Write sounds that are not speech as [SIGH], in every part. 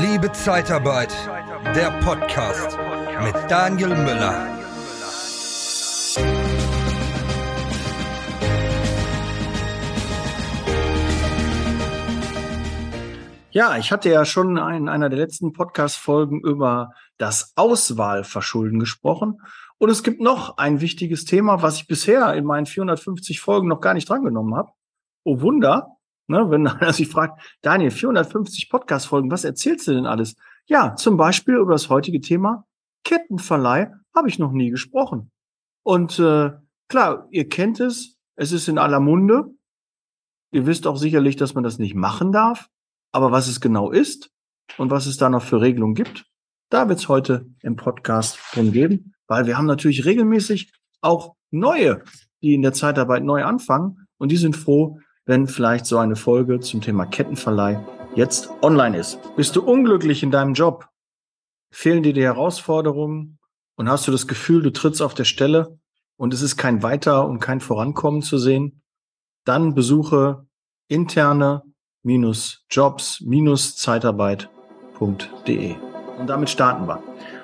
Liebe Zeitarbeit, der Podcast mit Daniel Müller. Ja, ich hatte ja schon in einer der letzten Podcast-Folgen über das Auswahlverschulden gesprochen. Und es gibt noch ein wichtiges Thema, was ich bisher in meinen 450 Folgen noch gar nicht drangenommen habe. Oh Wunder, Ne, wenn [LAUGHS] einer sich fragt, Daniel, 450 Podcast-Folgen, was erzählst du denn alles? Ja, zum Beispiel über das heutige Thema Kettenverleih habe ich noch nie gesprochen. Und äh, klar, ihr kennt es, es ist in aller Munde. Ihr wisst auch sicherlich, dass man das nicht machen darf. Aber was es genau ist und was es da noch für Regelungen gibt, da wird es heute im Podcast drum geben, weil wir haben natürlich regelmäßig auch neue, die in der Zeitarbeit neu anfangen und die sind froh, wenn vielleicht so eine Folge zum Thema Kettenverleih jetzt online ist. Bist du unglücklich in deinem Job? Fehlen dir die Herausforderungen und hast du das Gefühl, du trittst auf der Stelle und es ist kein Weiter und kein Vorankommen zu sehen? Dann besuche interne-jobs-zeitarbeit.de. Und damit starten wir.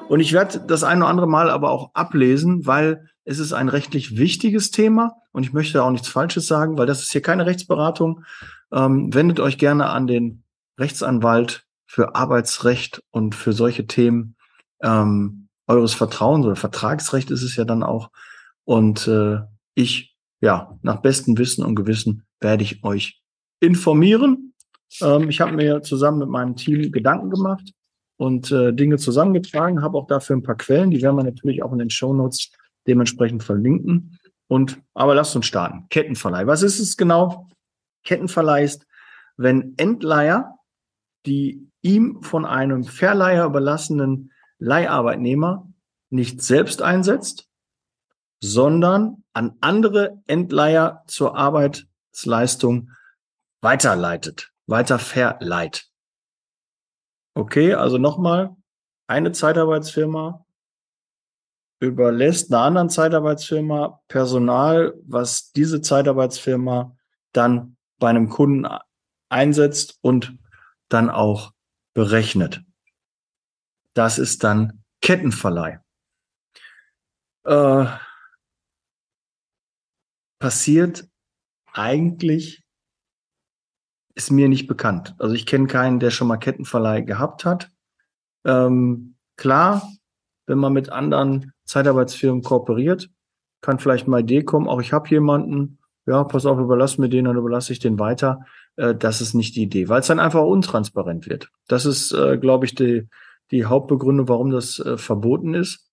Und ich werde das ein oder andere Mal aber auch ablesen, weil es ist ein rechtlich wichtiges Thema und ich möchte auch nichts Falsches sagen, weil das ist hier keine Rechtsberatung. Ähm, wendet euch gerne an den Rechtsanwalt für Arbeitsrecht und für solche Themen ähm, eures Vertrauens oder Vertragsrecht ist es ja dann auch. Und äh, ich, ja, nach bestem Wissen und Gewissen werde ich euch informieren. Ähm, ich habe mir zusammen mit meinem Team Gedanken gemacht und äh, Dinge zusammengetragen, habe auch dafür ein paar Quellen, die werden wir natürlich auch in den Show Notes dementsprechend verlinken. Und aber lasst uns starten. Kettenverleih. Was ist es genau? Kettenverleih ist, wenn Endleiher die ihm von einem Verleiher überlassenen Leiharbeitnehmer nicht selbst einsetzt, sondern an andere Endleiher zur Arbeitsleistung weiterleitet, weiter verleiht. Okay, also nochmal, eine Zeitarbeitsfirma überlässt einer anderen Zeitarbeitsfirma Personal, was diese Zeitarbeitsfirma dann bei einem Kunden einsetzt und dann auch berechnet. Das ist dann Kettenverleih. Äh, passiert eigentlich ist mir nicht bekannt. Also ich kenne keinen, der schon mal Kettenverleih gehabt hat. Ähm, klar, wenn man mit anderen Zeitarbeitsfirmen kooperiert, kann vielleicht mal Idee kommen, auch ich habe jemanden, ja, pass auf, überlass mir den, dann überlasse ich den weiter. Äh, das ist nicht die Idee, weil es dann einfach untransparent wird. Das ist, äh, glaube ich, die, die Hauptbegründung, warum das äh, verboten ist.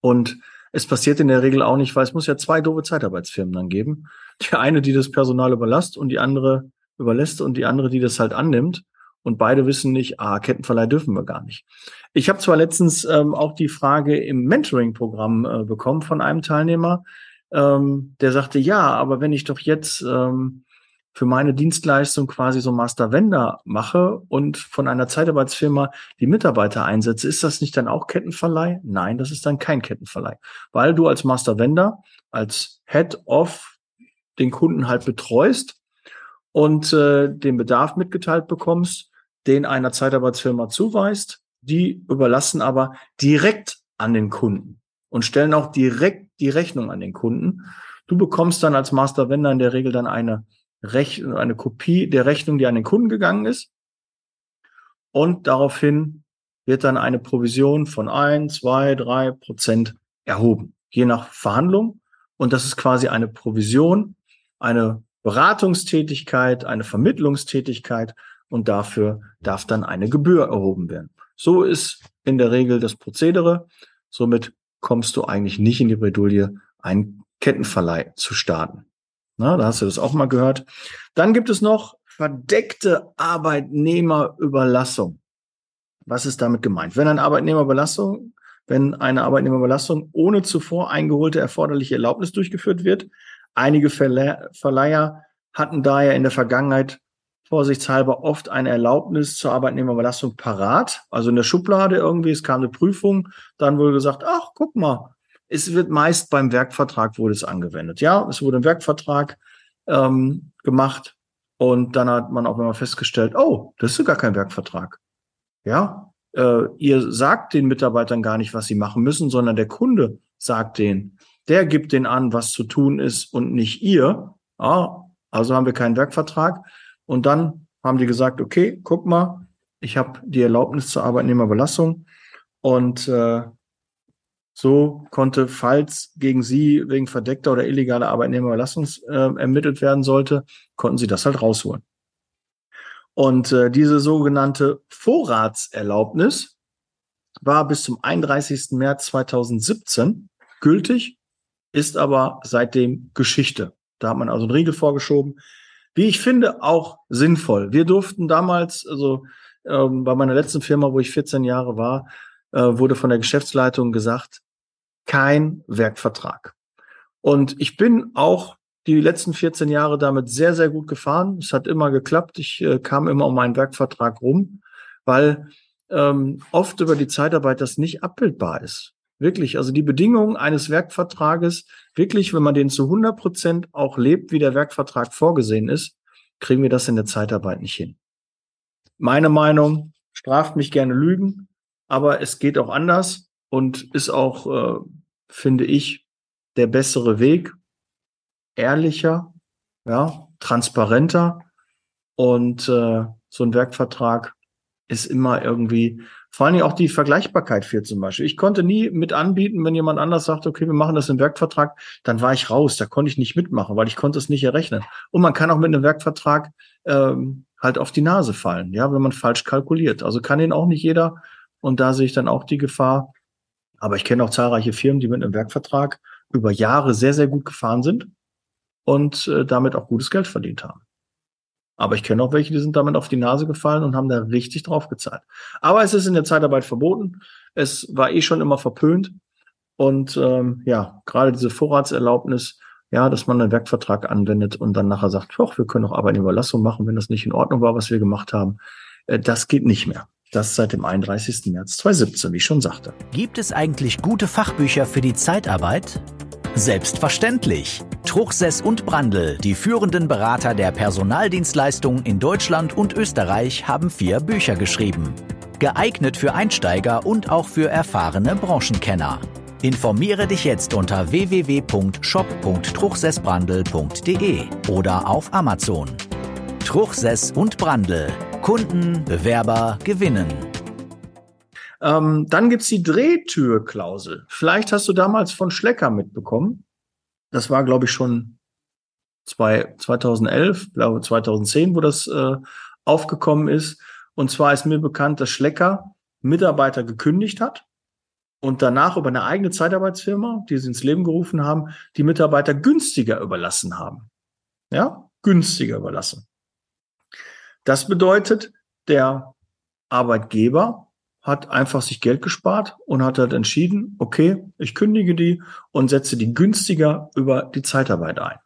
Und es passiert in der Regel auch nicht, weil es muss ja zwei doofe Zeitarbeitsfirmen dann geben. Die eine, die das Personal überlasst und die andere überlässt und die andere, die das halt annimmt. Und beide wissen nicht, ah, Kettenverleih dürfen wir gar nicht. Ich habe zwar letztens ähm, auch die Frage im Mentoring-Programm äh, bekommen von einem Teilnehmer, ähm, der sagte, ja, aber wenn ich doch jetzt ähm, für meine Dienstleistung quasi so Master Vendor mache und von einer Zeitarbeitsfirma die Mitarbeiter einsetze, ist das nicht dann auch Kettenverleih? Nein, das ist dann kein Kettenverleih, weil du als Master Vendor, als Head of den Kunden halt betreust und äh, den Bedarf mitgeteilt bekommst den einer Zeitarbeitsfirma zuweist. Die überlassen aber direkt an den Kunden und stellen auch direkt die Rechnung an den Kunden. Du bekommst dann als Master Vendor in der Regel dann eine, Rech eine Kopie der Rechnung, die an den Kunden gegangen ist. Und daraufhin wird dann eine Provision von ein, zwei, drei Prozent erhoben, je nach Verhandlung. Und das ist quasi eine Provision, eine Beratungstätigkeit, eine Vermittlungstätigkeit und dafür darf dann eine Gebühr erhoben werden. So ist in der Regel das Prozedere. Somit kommst du eigentlich nicht in die Bredouille, einen Kettenverleih zu starten. Na, da hast du das auch mal gehört. Dann gibt es noch verdeckte Arbeitnehmerüberlassung. Was ist damit gemeint? Wenn eine Arbeitnehmerüberlassung, wenn eine Arbeitnehmerüberlassung ohne zuvor eingeholte erforderliche Erlaubnis durchgeführt wird, einige Verleiher hatten daher in der Vergangenheit vorsichtshalber oft eine Erlaubnis zur Arbeitnehmerbelastung parat, also in der Schublade irgendwie, es kam eine Prüfung, dann wurde gesagt, ach, guck mal, es wird meist beim Werkvertrag wurde es angewendet. Ja, es wurde ein Werkvertrag ähm, gemacht und dann hat man auch immer festgestellt, oh, das ist gar kein Werkvertrag. Ja, äh, ihr sagt den Mitarbeitern gar nicht, was sie machen müssen, sondern der Kunde sagt denen. Der gibt denen an, was zu tun ist und nicht ihr. Ja, also haben wir keinen Werkvertrag. Und dann haben die gesagt, okay, guck mal, ich habe die Erlaubnis zur Arbeitnehmerbelastung und äh, so konnte, falls gegen sie wegen verdeckter oder illegaler Arbeitnehmerbelastung äh, ermittelt werden sollte, konnten sie das halt rausholen. Und äh, diese sogenannte Vorratserlaubnis war bis zum 31. März 2017 gültig, ist aber seitdem Geschichte. Da hat man also einen Riegel vorgeschoben. Wie ich finde, auch sinnvoll. Wir durften damals, also ähm, bei meiner letzten Firma, wo ich 14 Jahre war, äh, wurde von der Geschäftsleitung gesagt, kein Werkvertrag. Und ich bin auch die letzten 14 Jahre damit sehr, sehr gut gefahren. Es hat immer geklappt. Ich äh, kam immer um meinen Werkvertrag rum, weil ähm, oft über die Zeitarbeit das nicht abbildbar ist. Wirklich, also die Bedingungen eines Werkvertrages, wirklich, wenn man den zu 100 Prozent auch lebt, wie der Werkvertrag vorgesehen ist, kriegen wir das in der Zeitarbeit nicht hin. Meine Meinung, straft mich gerne Lügen, aber es geht auch anders und ist auch, äh, finde ich, der bessere Weg, ehrlicher, ja, transparenter und äh, so ein Werkvertrag ist immer irgendwie, vor allen Dingen auch die Vergleichbarkeit für zum Beispiel. Ich konnte nie mit anbieten, wenn jemand anders sagt, okay, wir machen das im Werkvertrag, dann war ich raus, da konnte ich nicht mitmachen, weil ich konnte es nicht errechnen. Und man kann auch mit einem Werkvertrag ähm, halt auf die Nase fallen, ja, wenn man falsch kalkuliert. Also kann den auch nicht jeder. Und da sehe ich dann auch die Gefahr. Aber ich kenne auch zahlreiche Firmen, die mit einem Werkvertrag über Jahre sehr, sehr gut gefahren sind und äh, damit auch gutes Geld verdient haben. Aber ich kenne auch welche, die sind damit auf die Nase gefallen und haben da richtig drauf gezahlt. Aber es ist in der Zeitarbeit verboten. Es war eh schon immer verpönt. Und ähm, ja, gerade diese Vorratserlaubnis, ja, dass man einen Werkvertrag anwendet und dann nachher sagt, doch, wir können auch Arbeitnehmerüberlassung machen, wenn das nicht in Ordnung war, was wir gemacht haben. Äh, das geht nicht mehr. Das seit dem 31. März 2017, wie ich schon sagte. Gibt es eigentlich gute Fachbücher für die Zeitarbeit? Selbstverständlich. Truchsess und Brandl, die führenden Berater der Personaldienstleistung in Deutschland und Österreich, haben vier Bücher geschrieben. Geeignet für Einsteiger und auch für erfahrene Branchenkenner. Informiere dich jetzt unter www.shop.truchsessbrandl.de oder auf Amazon. Truchsess und Brandl. Kunden, Bewerber gewinnen. Ähm, dann gibt's die Drehtürklausel. Vielleicht hast du damals von Schlecker mitbekommen. Das war, glaube ich, schon zwei, 2011, glaube 2010, wo das äh, aufgekommen ist. Und zwar ist mir bekannt, dass Schlecker Mitarbeiter gekündigt hat und danach über eine eigene Zeitarbeitsfirma, die sie ins Leben gerufen haben, die Mitarbeiter günstiger überlassen haben. Ja, günstiger überlassen. Das bedeutet, der Arbeitgeber hat einfach sich Geld gespart und hat halt entschieden, okay, ich kündige die und setze die günstiger über die Zeitarbeit ein.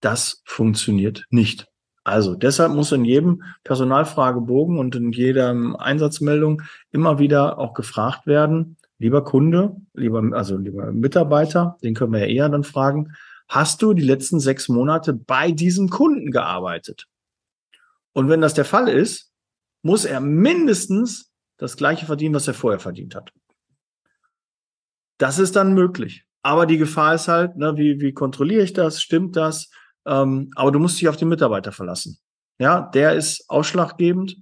Das funktioniert nicht. Also deshalb muss in jedem Personalfragebogen und in jeder Einsatzmeldung immer wieder auch gefragt werden, lieber Kunde, lieber, also lieber Mitarbeiter, den können wir ja eher dann fragen, hast du die letzten sechs Monate bei diesem Kunden gearbeitet? Und wenn das der Fall ist, muss er mindestens das gleiche verdienen, was er vorher verdient hat. Das ist dann möglich. Aber die Gefahr ist halt, ne, wie, wie kontrolliere ich das? Stimmt das? Ähm, aber du musst dich auf den Mitarbeiter verlassen. Ja, der ist ausschlaggebend.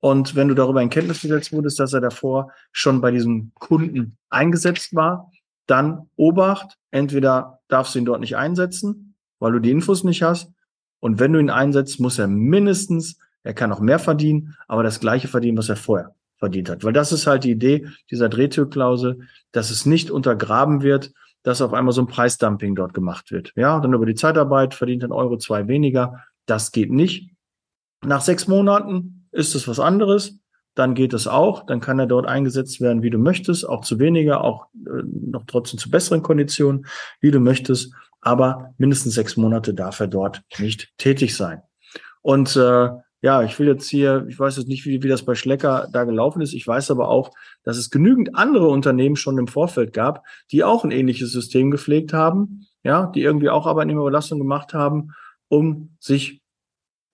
Und wenn du darüber in Kenntnis gesetzt wurdest, dass er davor schon bei diesem Kunden eingesetzt war, dann Obacht. Entweder darfst du ihn dort nicht einsetzen, weil du die Infos nicht hast. Und wenn du ihn einsetzt, muss er mindestens er kann auch mehr verdienen, aber das gleiche verdienen, was er vorher verdient hat. Weil das ist halt die Idee dieser Drehtürklausel, dass es nicht untergraben wird, dass auf einmal so ein Preisdumping dort gemacht wird. Ja, dann über die Zeitarbeit verdient ein Euro zwei weniger. Das geht nicht. Nach sechs Monaten ist es was anderes. Dann geht es auch. Dann kann er dort eingesetzt werden, wie du möchtest. Auch zu weniger, auch äh, noch trotzdem zu besseren Konditionen, wie du möchtest. Aber mindestens sechs Monate darf er dort nicht tätig sein. Und äh, ja, ich will jetzt hier, ich weiß jetzt nicht, wie, wie das bei Schlecker da gelaufen ist. Ich weiß aber auch, dass es genügend andere Unternehmen schon im Vorfeld gab, die auch ein ähnliches System gepflegt haben, ja, die irgendwie auch Arbeitnehmerüberlassung gemacht haben, um sich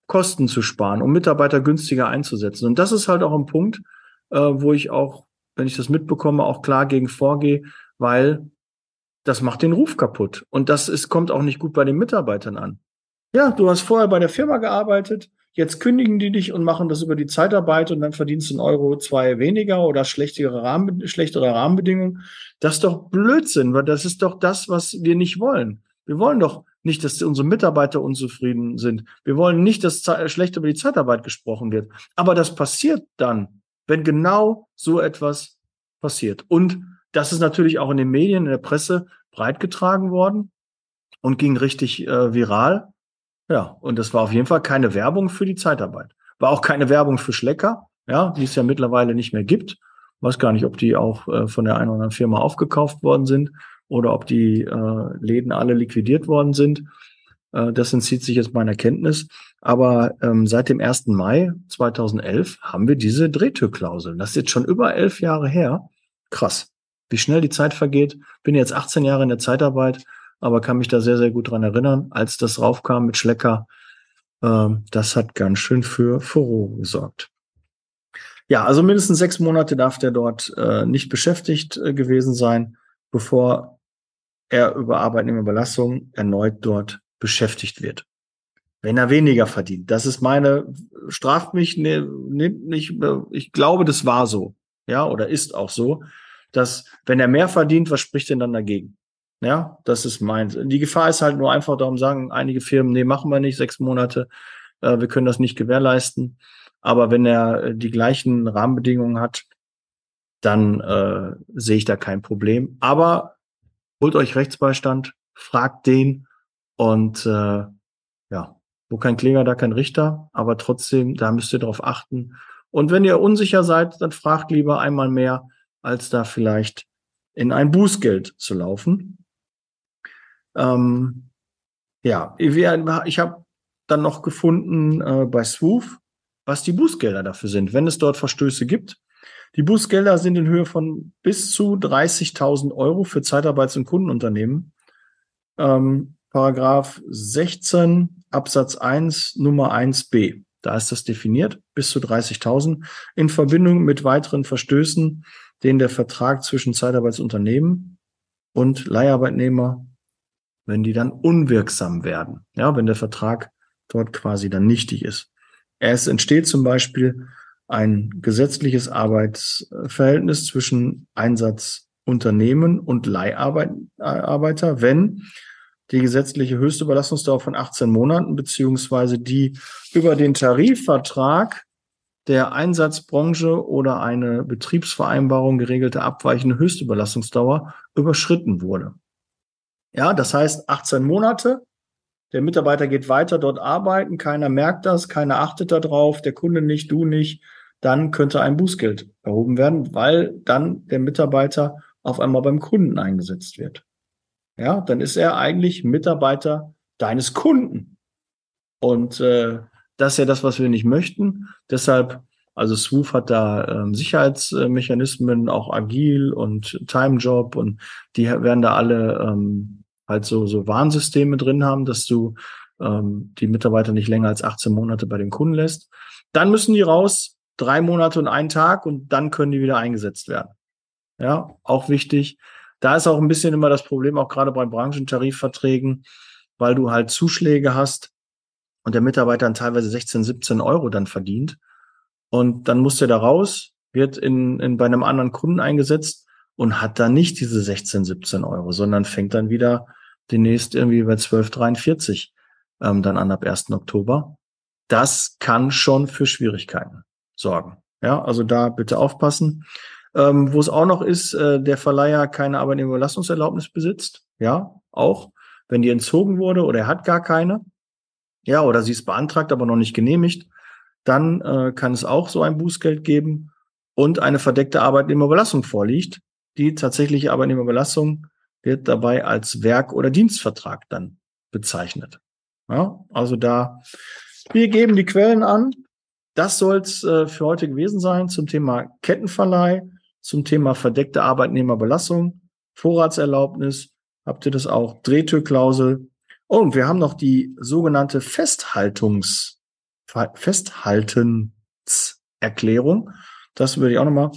Kosten zu sparen, um Mitarbeiter günstiger einzusetzen. Und das ist halt auch ein Punkt, äh, wo ich auch, wenn ich das mitbekomme, auch klar gegen vorgehe, weil das macht den Ruf kaputt. Und das ist, kommt auch nicht gut bei den Mitarbeitern an. Ja, du hast vorher bei der Firma gearbeitet, jetzt kündigen die dich und machen das über die Zeitarbeit und dann verdienst du einen Euro, zwei weniger oder schlechtere, Rahmen, schlechtere Rahmenbedingungen. Das ist doch Blödsinn, weil das ist doch das, was wir nicht wollen. Wir wollen doch nicht, dass unsere Mitarbeiter unzufrieden sind. Wir wollen nicht, dass schlecht über die Zeitarbeit gesprochen wird. Aber das passiert dann, wenn genau so etwas passiert. Und das ist natürlich auch in den Medien, in der Presse breitgetragen worden und ging richtig äh, viral. Ja, und das war auf jeden Fall keine Werbung für die Zeitarbeit. War auch keine Werbung für Schlecker, ja, die es ja mittlerweile nicht mehr gibt. Weiß gar nicht, ob die auch äh, von der einen oder anderen Firma aufgekauft worden sind oder ob die äh, Läden alle liquidiert worden sind. Äh, das entzieht sich jetzt meiner Kenntnis. Aber ähm, seit dem 1. Mai 2011 haben wir diese Drehtürklausel. Das ist jetzt schon über elf Jahre her. Krass, wie schnell die Zeit vergeht. Bin jetzt 18 Jahre in der Zeitarbeit, aber kann mich da sehr, sehr gut dran erinnern, als das raufkam mit Schlecker. Ähm, das hat ganz schön für Furore gesorgt. Ja, also mindestens sechs Monate darf der dort äh, nicht beschäftigt äh, gewesen sein, bevor er über Arbeitnehmerbelastung erneut dort beschäftigt wird. Wenn er weniger verdient. Das ist meine, straft mich, ne, nicht, ich glaube, das war so. Ja, oder ist auch so, dass wenn er mehr verdient, was spricht denn dann dagegen? Ja, das ist meins. Die Gefahr ist halt nur einfach, darum sagen einige Firmen, nee, machen wir nicht, sechs Monate, äh, wir können das nicht gewährleisten. Aber wenn er äh, die gleichen Rahmenbedingungen hat, dann äh, sehe ich da kein Problem. Aber holt euch Rechtsbeistand, fragt den und äh, ja, wo kein Kläger, da kein Richter, aber trotzdem, da müsst ihr darauf achten. Und wenn ihr unsicher seid, dann fragt lieber einmal mehr, als da vielleicht in ein Bußgeld zu laufen. Ähm, ja, ich habe dann noch gefunden äh, bei Swoof, was die Bußgelder dafür sind, wenn es dort Verstöße gibt. Die Bußgelder sind in Höhe von bis zu 30.000 Euro für Zeitarbeits- und Kundenunternehmen. Ähm, Paragraph 16 Absatz 1 Nummer 1b. Da ist das definiert, bis zu 30.000 in Verbindung mit weiteren Verstößen, denen der Vertrag zwischen Zeitarbeitsunternehmen und Leiharbeitnehmer, wenn die dann unwirksam werden. Ja, wenn der Vertrag dort quasi dann nichtig ist. Es entsteht zum Beispiel ein gesetzliches Arbeitsverhältnis zwischen Einsatzunternehmen und Leiharbeiter, wenn die gesetzliche höchste Belastungsdauer von 18 Monaten beziehungsweise die über den Tarifvertrag der Einsatzbranche oder eine Betriebsvereinbarung geregelte abweichende höchste Belastungsdauer überschritten wurde. Ja, das heißt 18 Monate. Der Mitarbeiter geht weiter dort arbeiten, keiner merkt das, keiner achtet darauf, der Kunde nicht, du nicht dann könnte ein Bußgeld erhoben werden, weil dann der Mitarbeiter auf einmal beim Kunden eingesetzt wird. Ja, dann ist er eigentlich Mitarbeiter deines Kunden. Und äh, das ist ja das, was wir nicht möchten. Deshalb, also Swoof hat da ähm, Sicherheitsmechanismen, auch agil und Time-Job und die werden da alle ähm, halt so, so Warnsysteme drin haben, dass du ähm, die Mitarbeiter nicht länger als 18 Monate bei den Kunden lässt. Dann müssen die raus drei Monate und einen Tag und dann können die wieder eingesetzt werden. Ja, auch wichtig. Da ist auch ein bisschen immer das Problem, auch gerade bei Branchentarifverträgen, weil du halt Zuschläge hast und der Mitarbeiter dann teilweise 16, 17 Euro dann verdient. Und dann muss der da raus, wird in, in, bei einem anderen Kunden eingesetzt und hat dann nicht diese 16, 17 Euro, sondern fängt dann wieder demnächst irgendwie bei 12,43 ähm, dann an ab 1. Oktober. Das kann schon für Schwierigkeiten sorgen. Ja, also da bitte aufpassen. Ähm, wo es auch noch ist, äh, der Verleiher keine Arbeitnehmerüberlassungserlaubnis besitzt. Ja, auch. Wenn die entzogen wurde oder er hat gar keine. Ja, oder sie ist beantragt, aber noch nicht genehmigt. Dann äh, kann es auch so ein Bußgeld geben und eine verdeckte Arbeitnehmerüberlassung vorliegt. Die tatsächliche Arbeitnehmerüberlassung wird dabei als Werk- oder Dienstvertrag dann bezeichnet. Ja, also da, wir geben die Quellen an, das soll es äh, für heute gewesen sein zum Thema Kettenverleih, zum Thema verdeckte Arbeitnehmerbelastung, Vorratserlaubnis. Habt ihr das auch? Drehtürklausel. Und wir haben noch die sogenannte Festhaltungsvereinbarung Festhaltenserklärung. Das würde ich auch nochmal.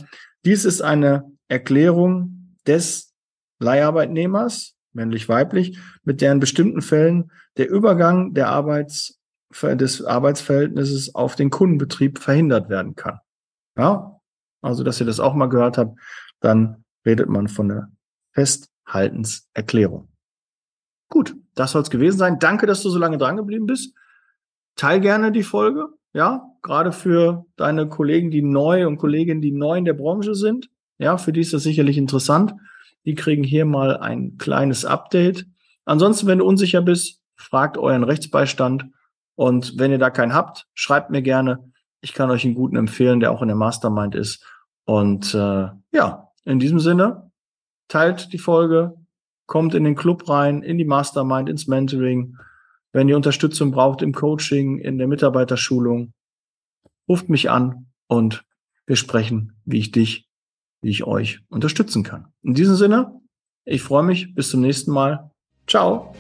Dies ist eine Erklärung des Leiharbeitnehmers, männlich-weiblich, mit deren bestimmten Fällen der Übergang der Arbeits, des Arbeitsverhältnisses auf den Kundenbetrieb verhindert werden kann. Ja, also, dass ihr das auch mal gehört habt, dann redet man von der Festhaltenserklärung. Gut, das soll es gewesen sein. Danke, dass du so lange dran geblieben bist. Teil gerne die Folge, ja, gerade für deine Kollegen, die neu und Kolleginnen, die neu in der Branche sind. Ja, für die ist das sicherlich interessant. Die kriegen hier mal ein kleines Update. Ansonsten, wenn du unsicher bist, fragt euren Rechtsbeistand. Und wenn ihr da keinen habt, schreibt mir gerne. Ich kann euch einen guten empfehlen, der auch in der Mastermind ist. Und äh, ja, in diesem Sinne, teilt die Folge, kommt in den Club rein, in die Mastermind, ins Mentoring. Wenn ihr Unterstützung braucht im Coaching, in der Mitarbeiterschulung, ruft mich an und wir sprechen, wie ich dich, wie ich euch unterstützen kann. In diesem Sinne, ich freue mich. Bis zum nächsten Mal. Ciao.